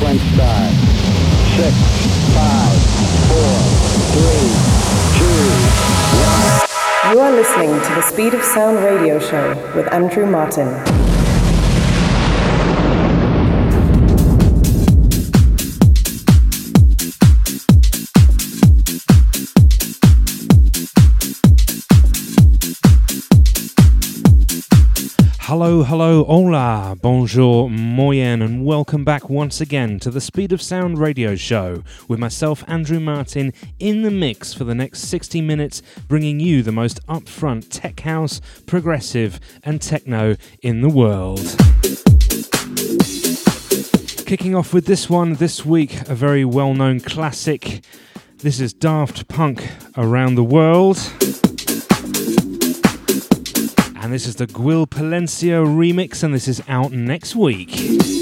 Six, five, four, three, two, one. You are listening to the Speed of Sound radio show with Andrew Martin. Hello, hello, hola, bonjour, moyen, and welcome back once again to the Speed of Sound radio show with myself, Andrew Martin, in the mix for the next 60 minutes, bringing you the most upfront tech house, progressive, and techno in the world. Kicking off with this one this week, a very well known classic. This is Daft Punk Around the World. And this is the Gwil Palencia remix, and this is out next week.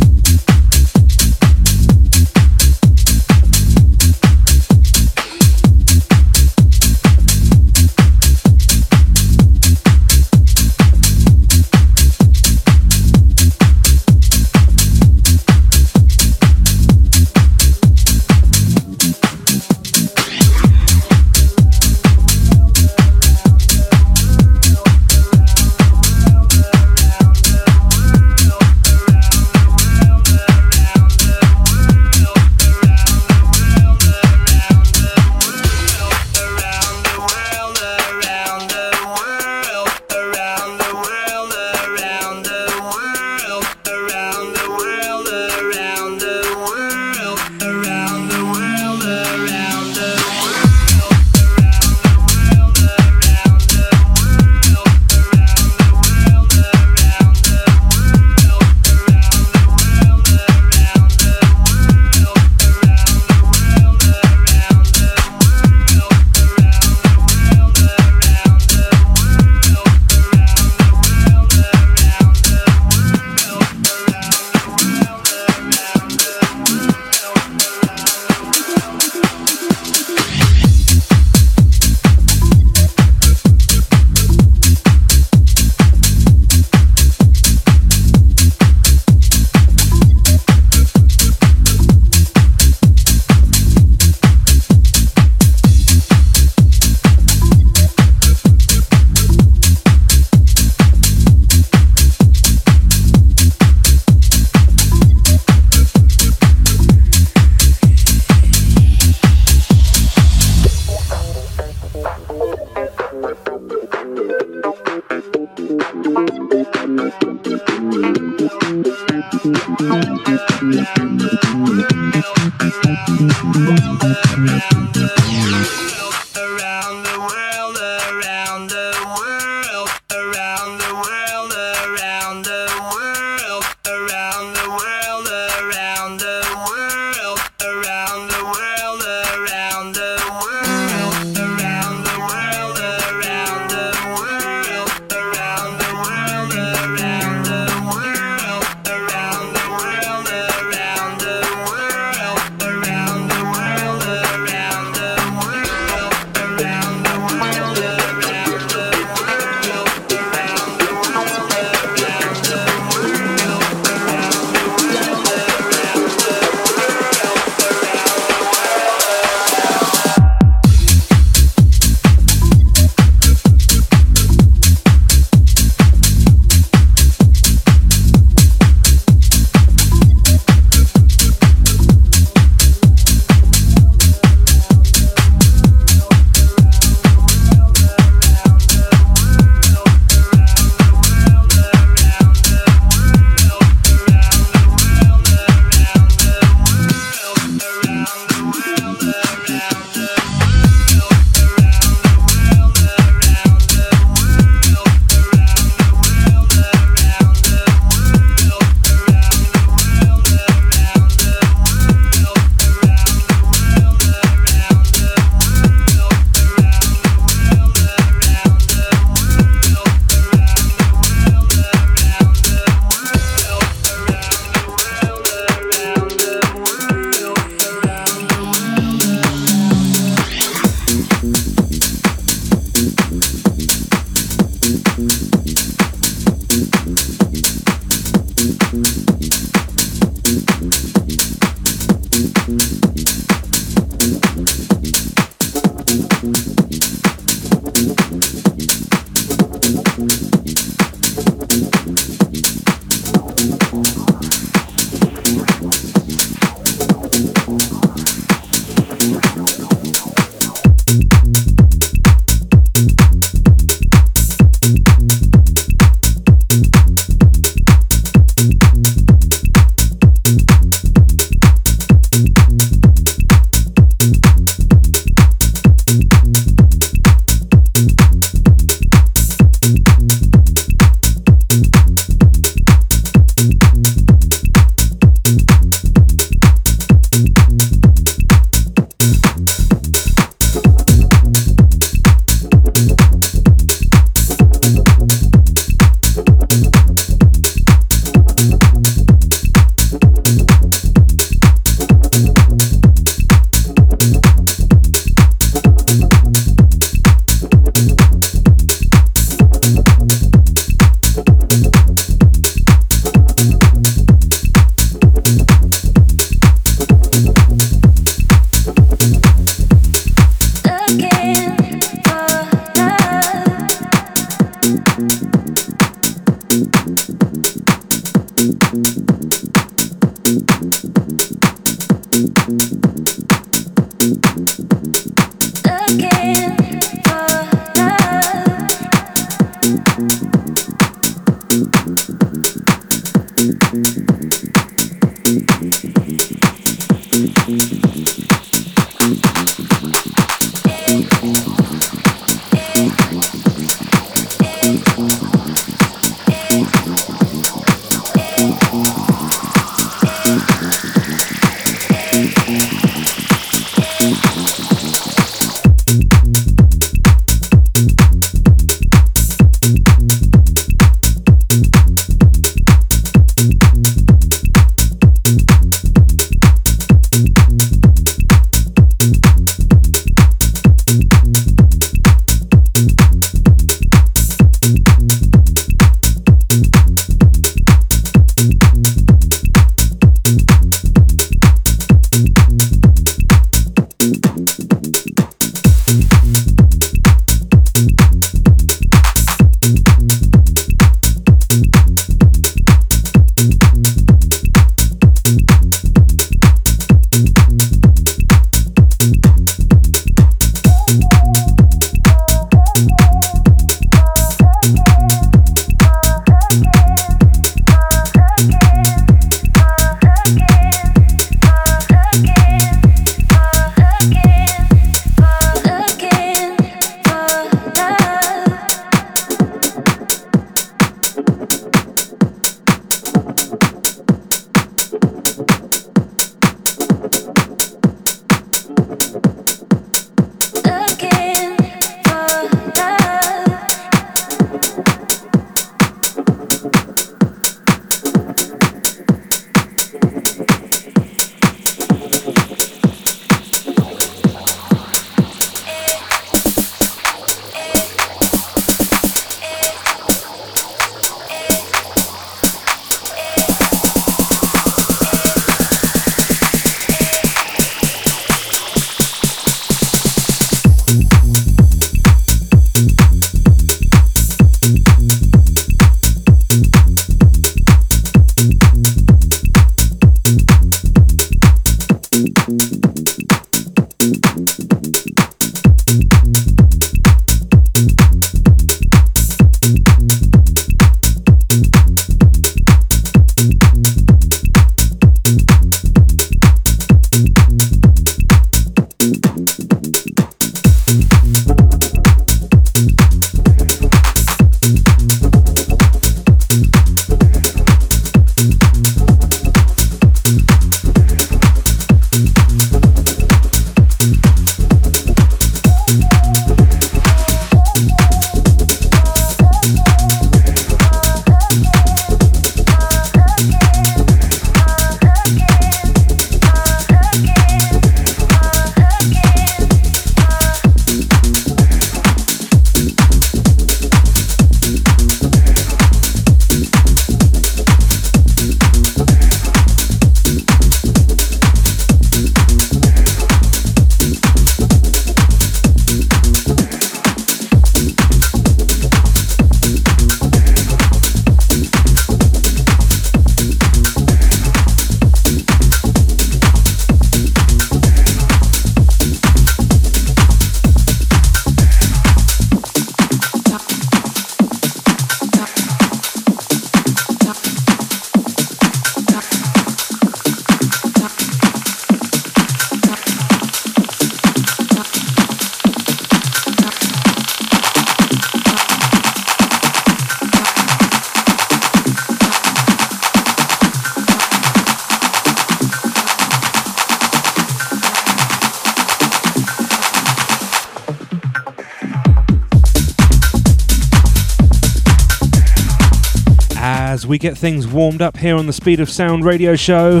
We get things warmed up here on the Speed of Sound radio show.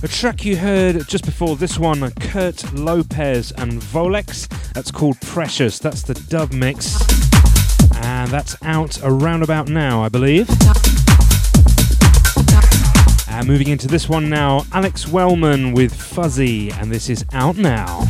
The track you heard just before this one, Kurt Lopez and Volex, that's called Precious. That's the dub mix. And that's out around about now, I believe. And moving into this one now, Alex Wellman with Fuzzy, and this is out now.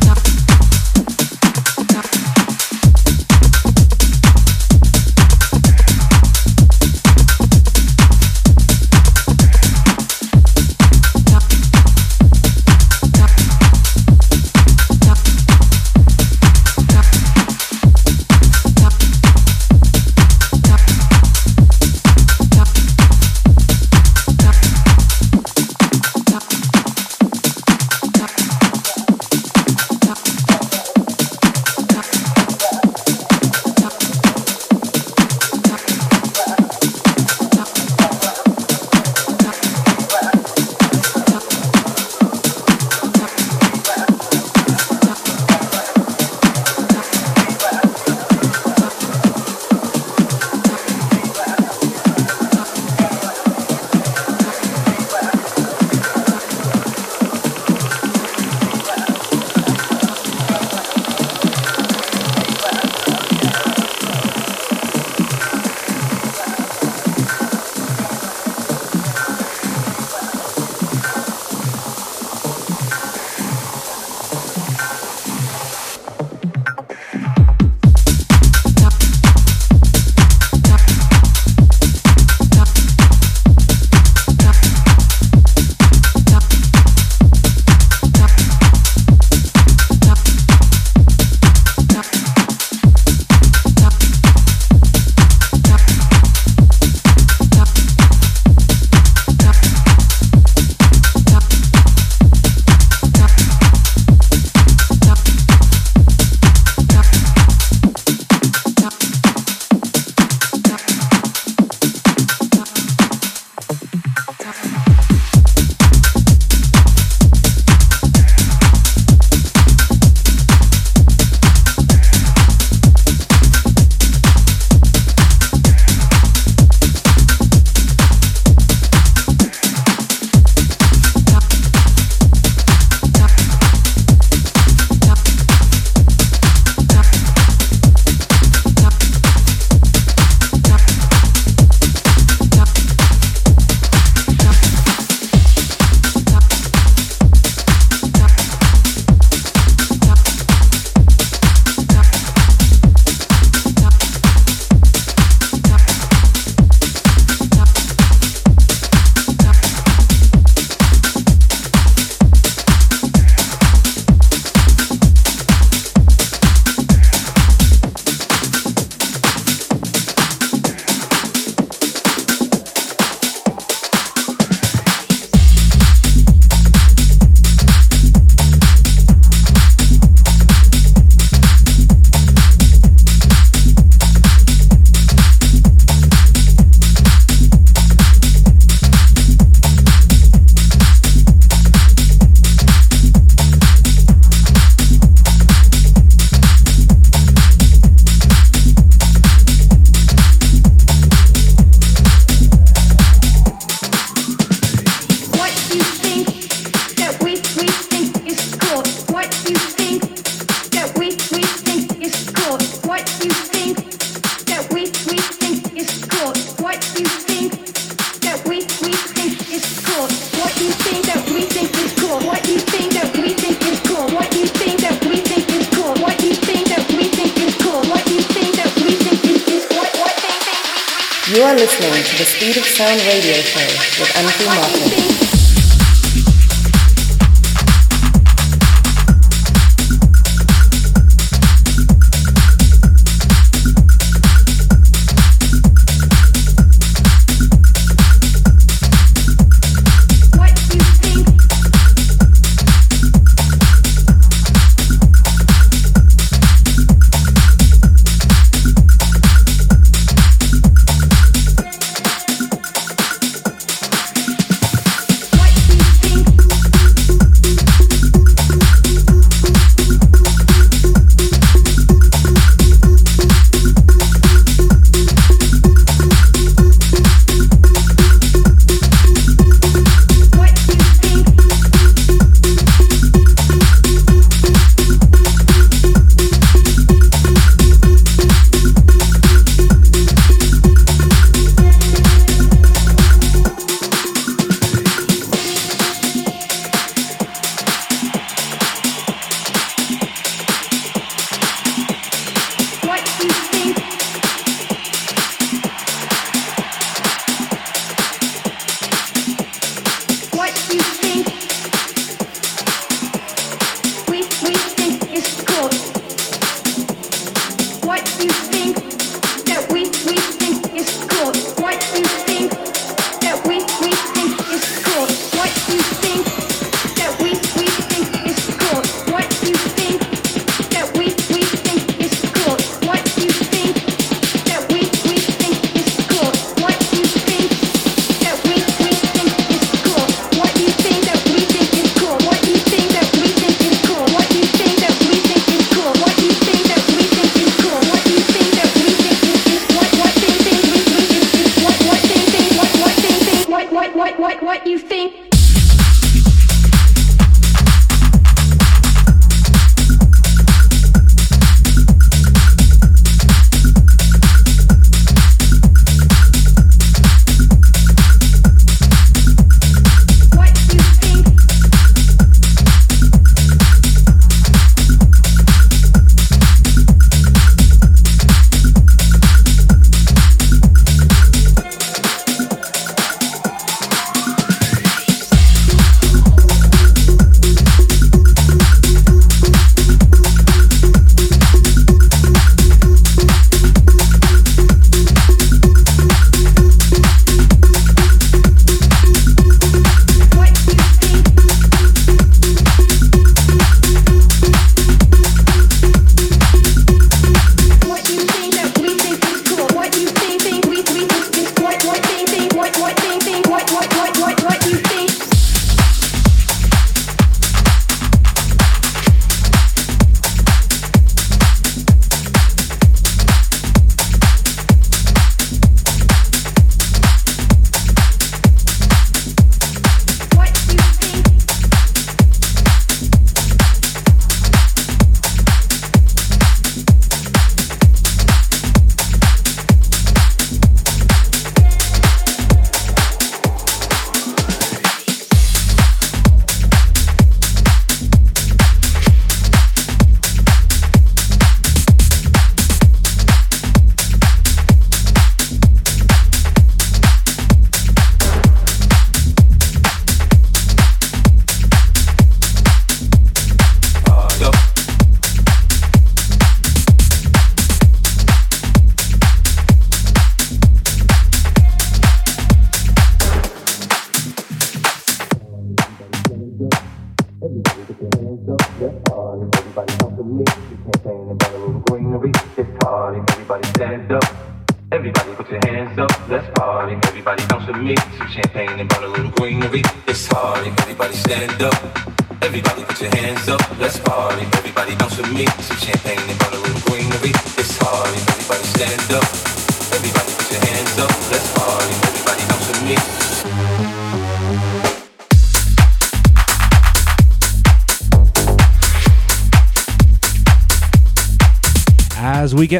you think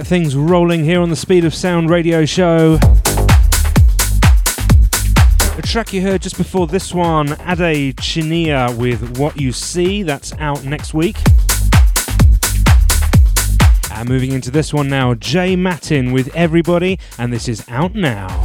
things rolling here on the Speed of Sound radio show. A track you heard just before this one, Ade Chinia with What You See, that's out next week. And moving into this one now, Jay Matin with Everybody, and this is out now.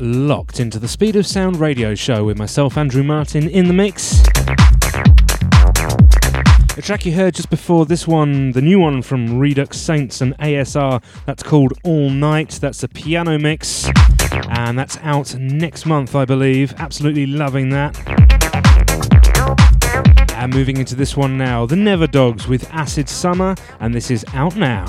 Locked into the Speed of Sound radio show with myself, Andrew Martin, in the mix. The track you heard just before this one, the new one from Redux Saints and ASR, that's called All Night. That's a piano mix, and that's out next month, I believe. Absolutely loving that. And moving into this one now, the Never Dogs with Acid Summer, and this is out now.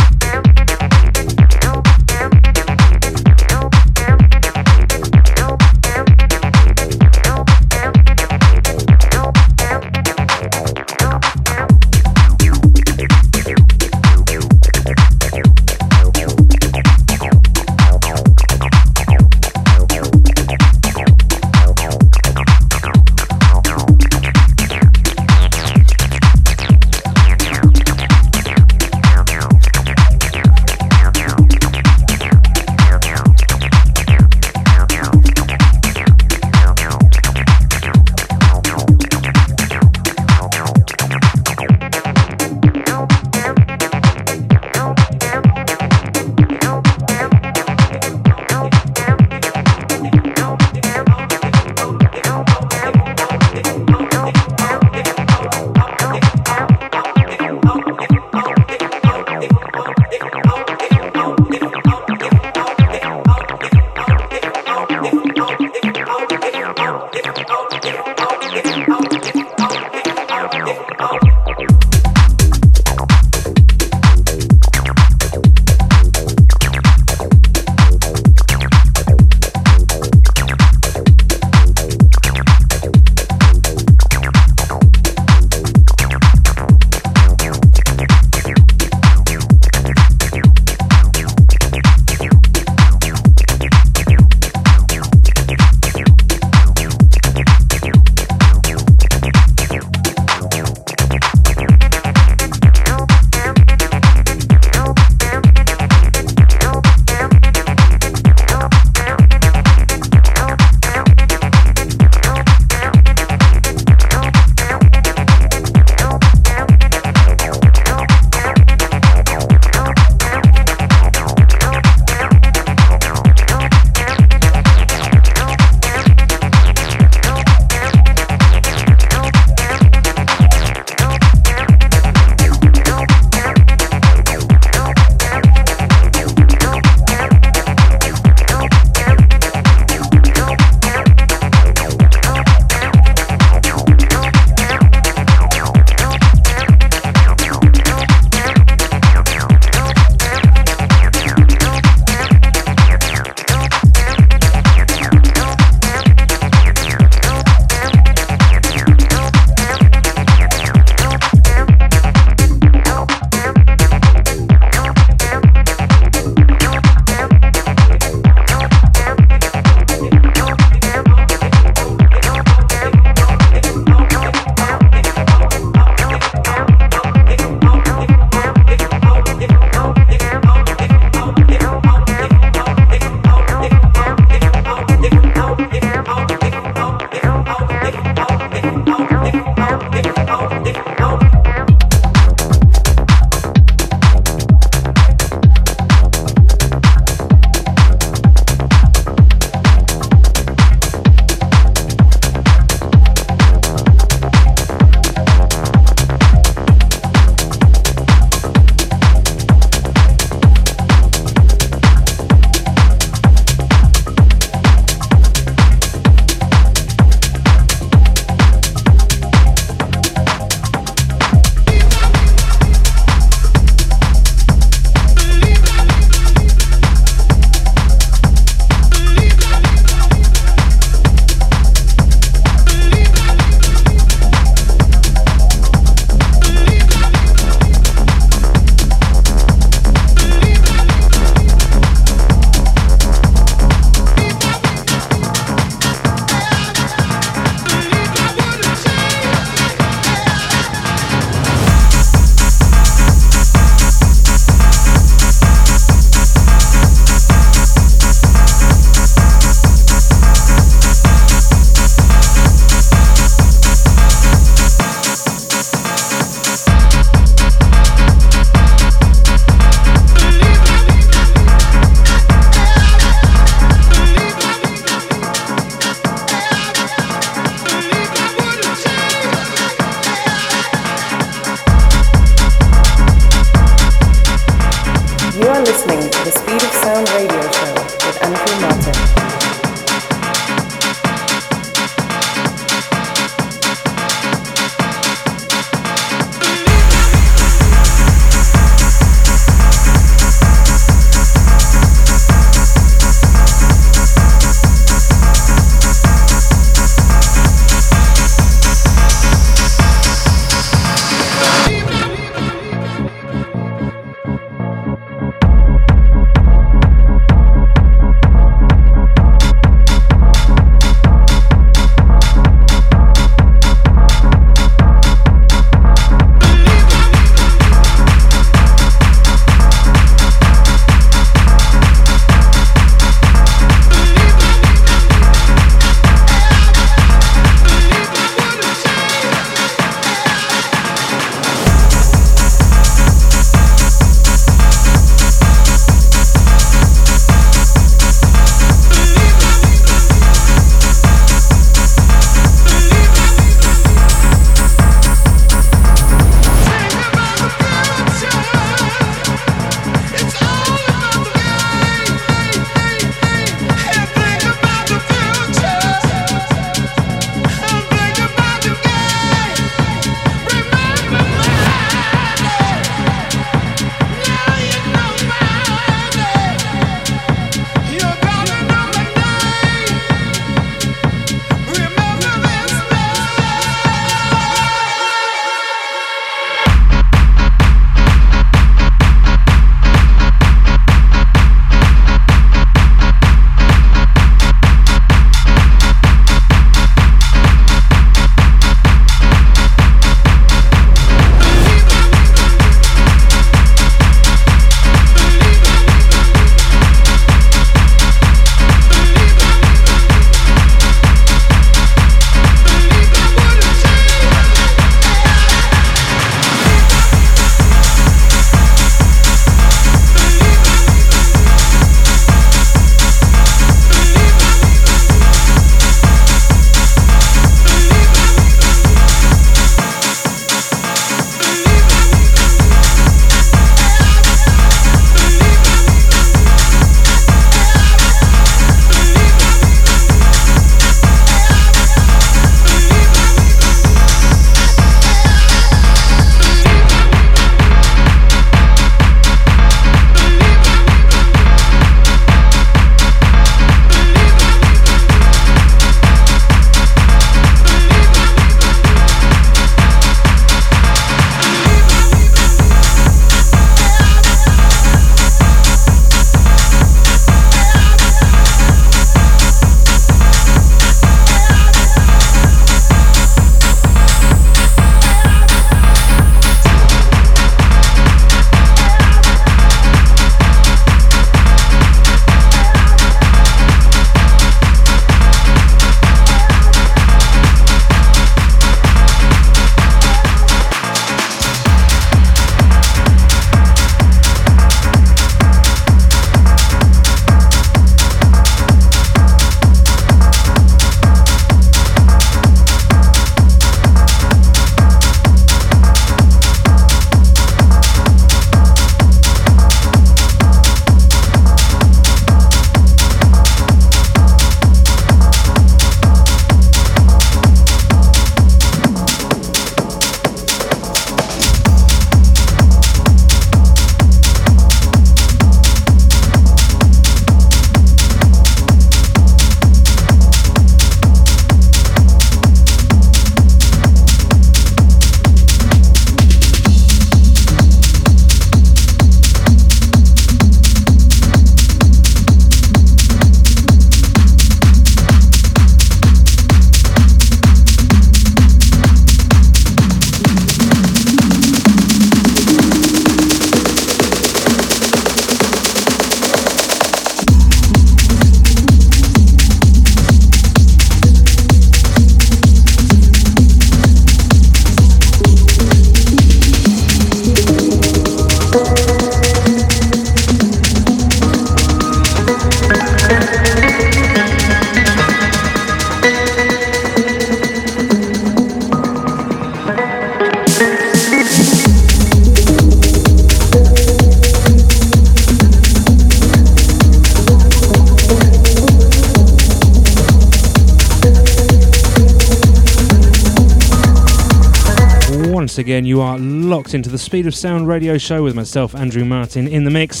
Again. You are locked into the Speed of Sound radio show with myself, Andrew Martin, in the mix.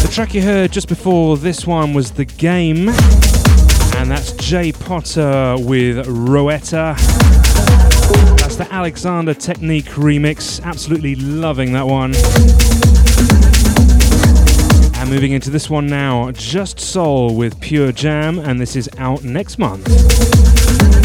The track you heard just before this one was The Game, and that's Jay Potter with Roetta. That's the Alexander Technique remix. Absolutely loving that one. And moving into this one now, Just Soul with Pure Jam, and this is out next month.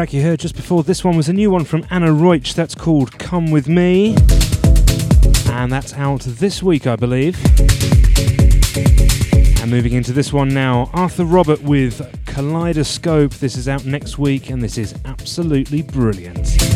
Track you heard just before this one was a new one from Anna Roich that's called Come With Me. And that's out this week, I believe. And moving into this one now, Arthur Robert with Kaleidoscope. This is out next week and this is absolutely brilliant.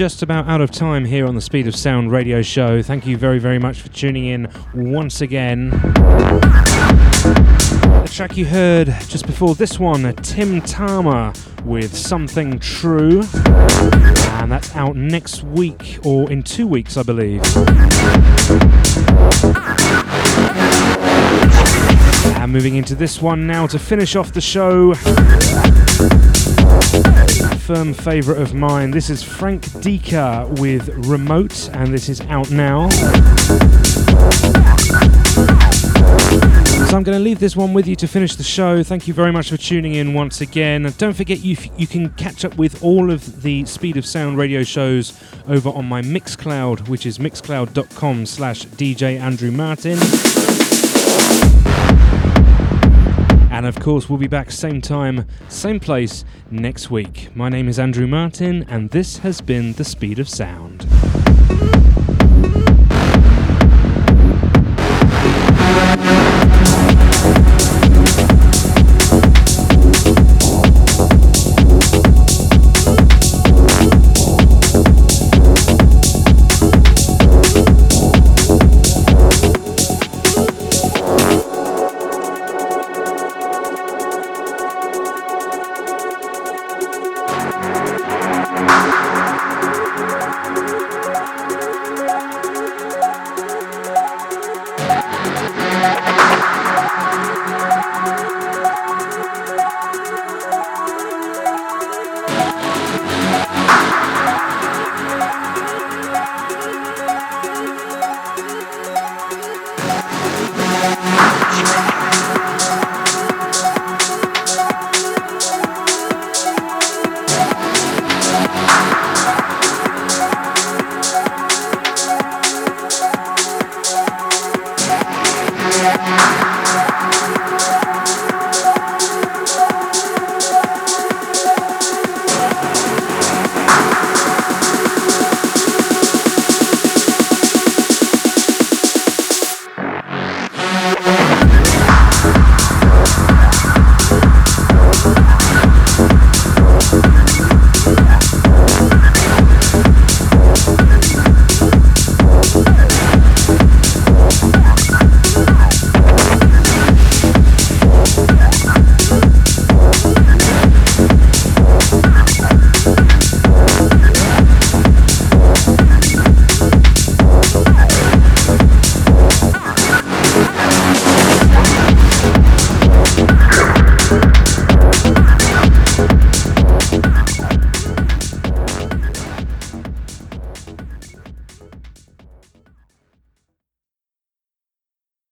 Just about out of time here on the Speed of Sound radio show. Thank you very, very much for tuning in once again. The track you heard just before this one, Tim Tama with Something True. And that's out next week, or in two weeks, I believe. And moving into this one now to finish off the show. Firm favourite of mine. This is Frank Dika with Remote, and this is out now. So I'm going to leave this one with you to finish the show. Thank you very much for tuning in once again. And don't forget you you can catch up with all of the Speed of Sound radio shows over on my Mixcloud, which is mixcloud.com slash DJ Andrew Martin. And of course, we'll be back same time, same place next week. My name is Andrew Martin, and this has been The Speed of Sound.